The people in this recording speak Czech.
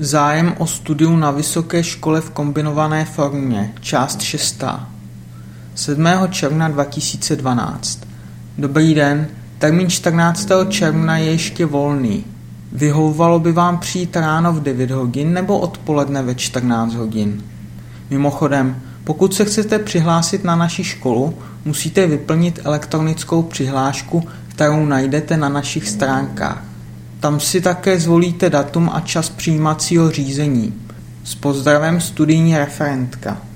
Zájem o studium na vysoké škole v kombinované formě, část šestá. 7. června 2012. Dobrý den, termín 14. června je ještě volný. Vyhovovalo by vám přijít ráno v 9 hodin nebo odpoledne ve 14 hodin? Mimochodem, pokud se chcete přihlásit na naši školu, musíte vyplnit elektronickou přihlášku, kterou najdete na našich stránkách. Tam si také zvolíte datum a čas přijímacího řízení. S pozdravem studijní referentka.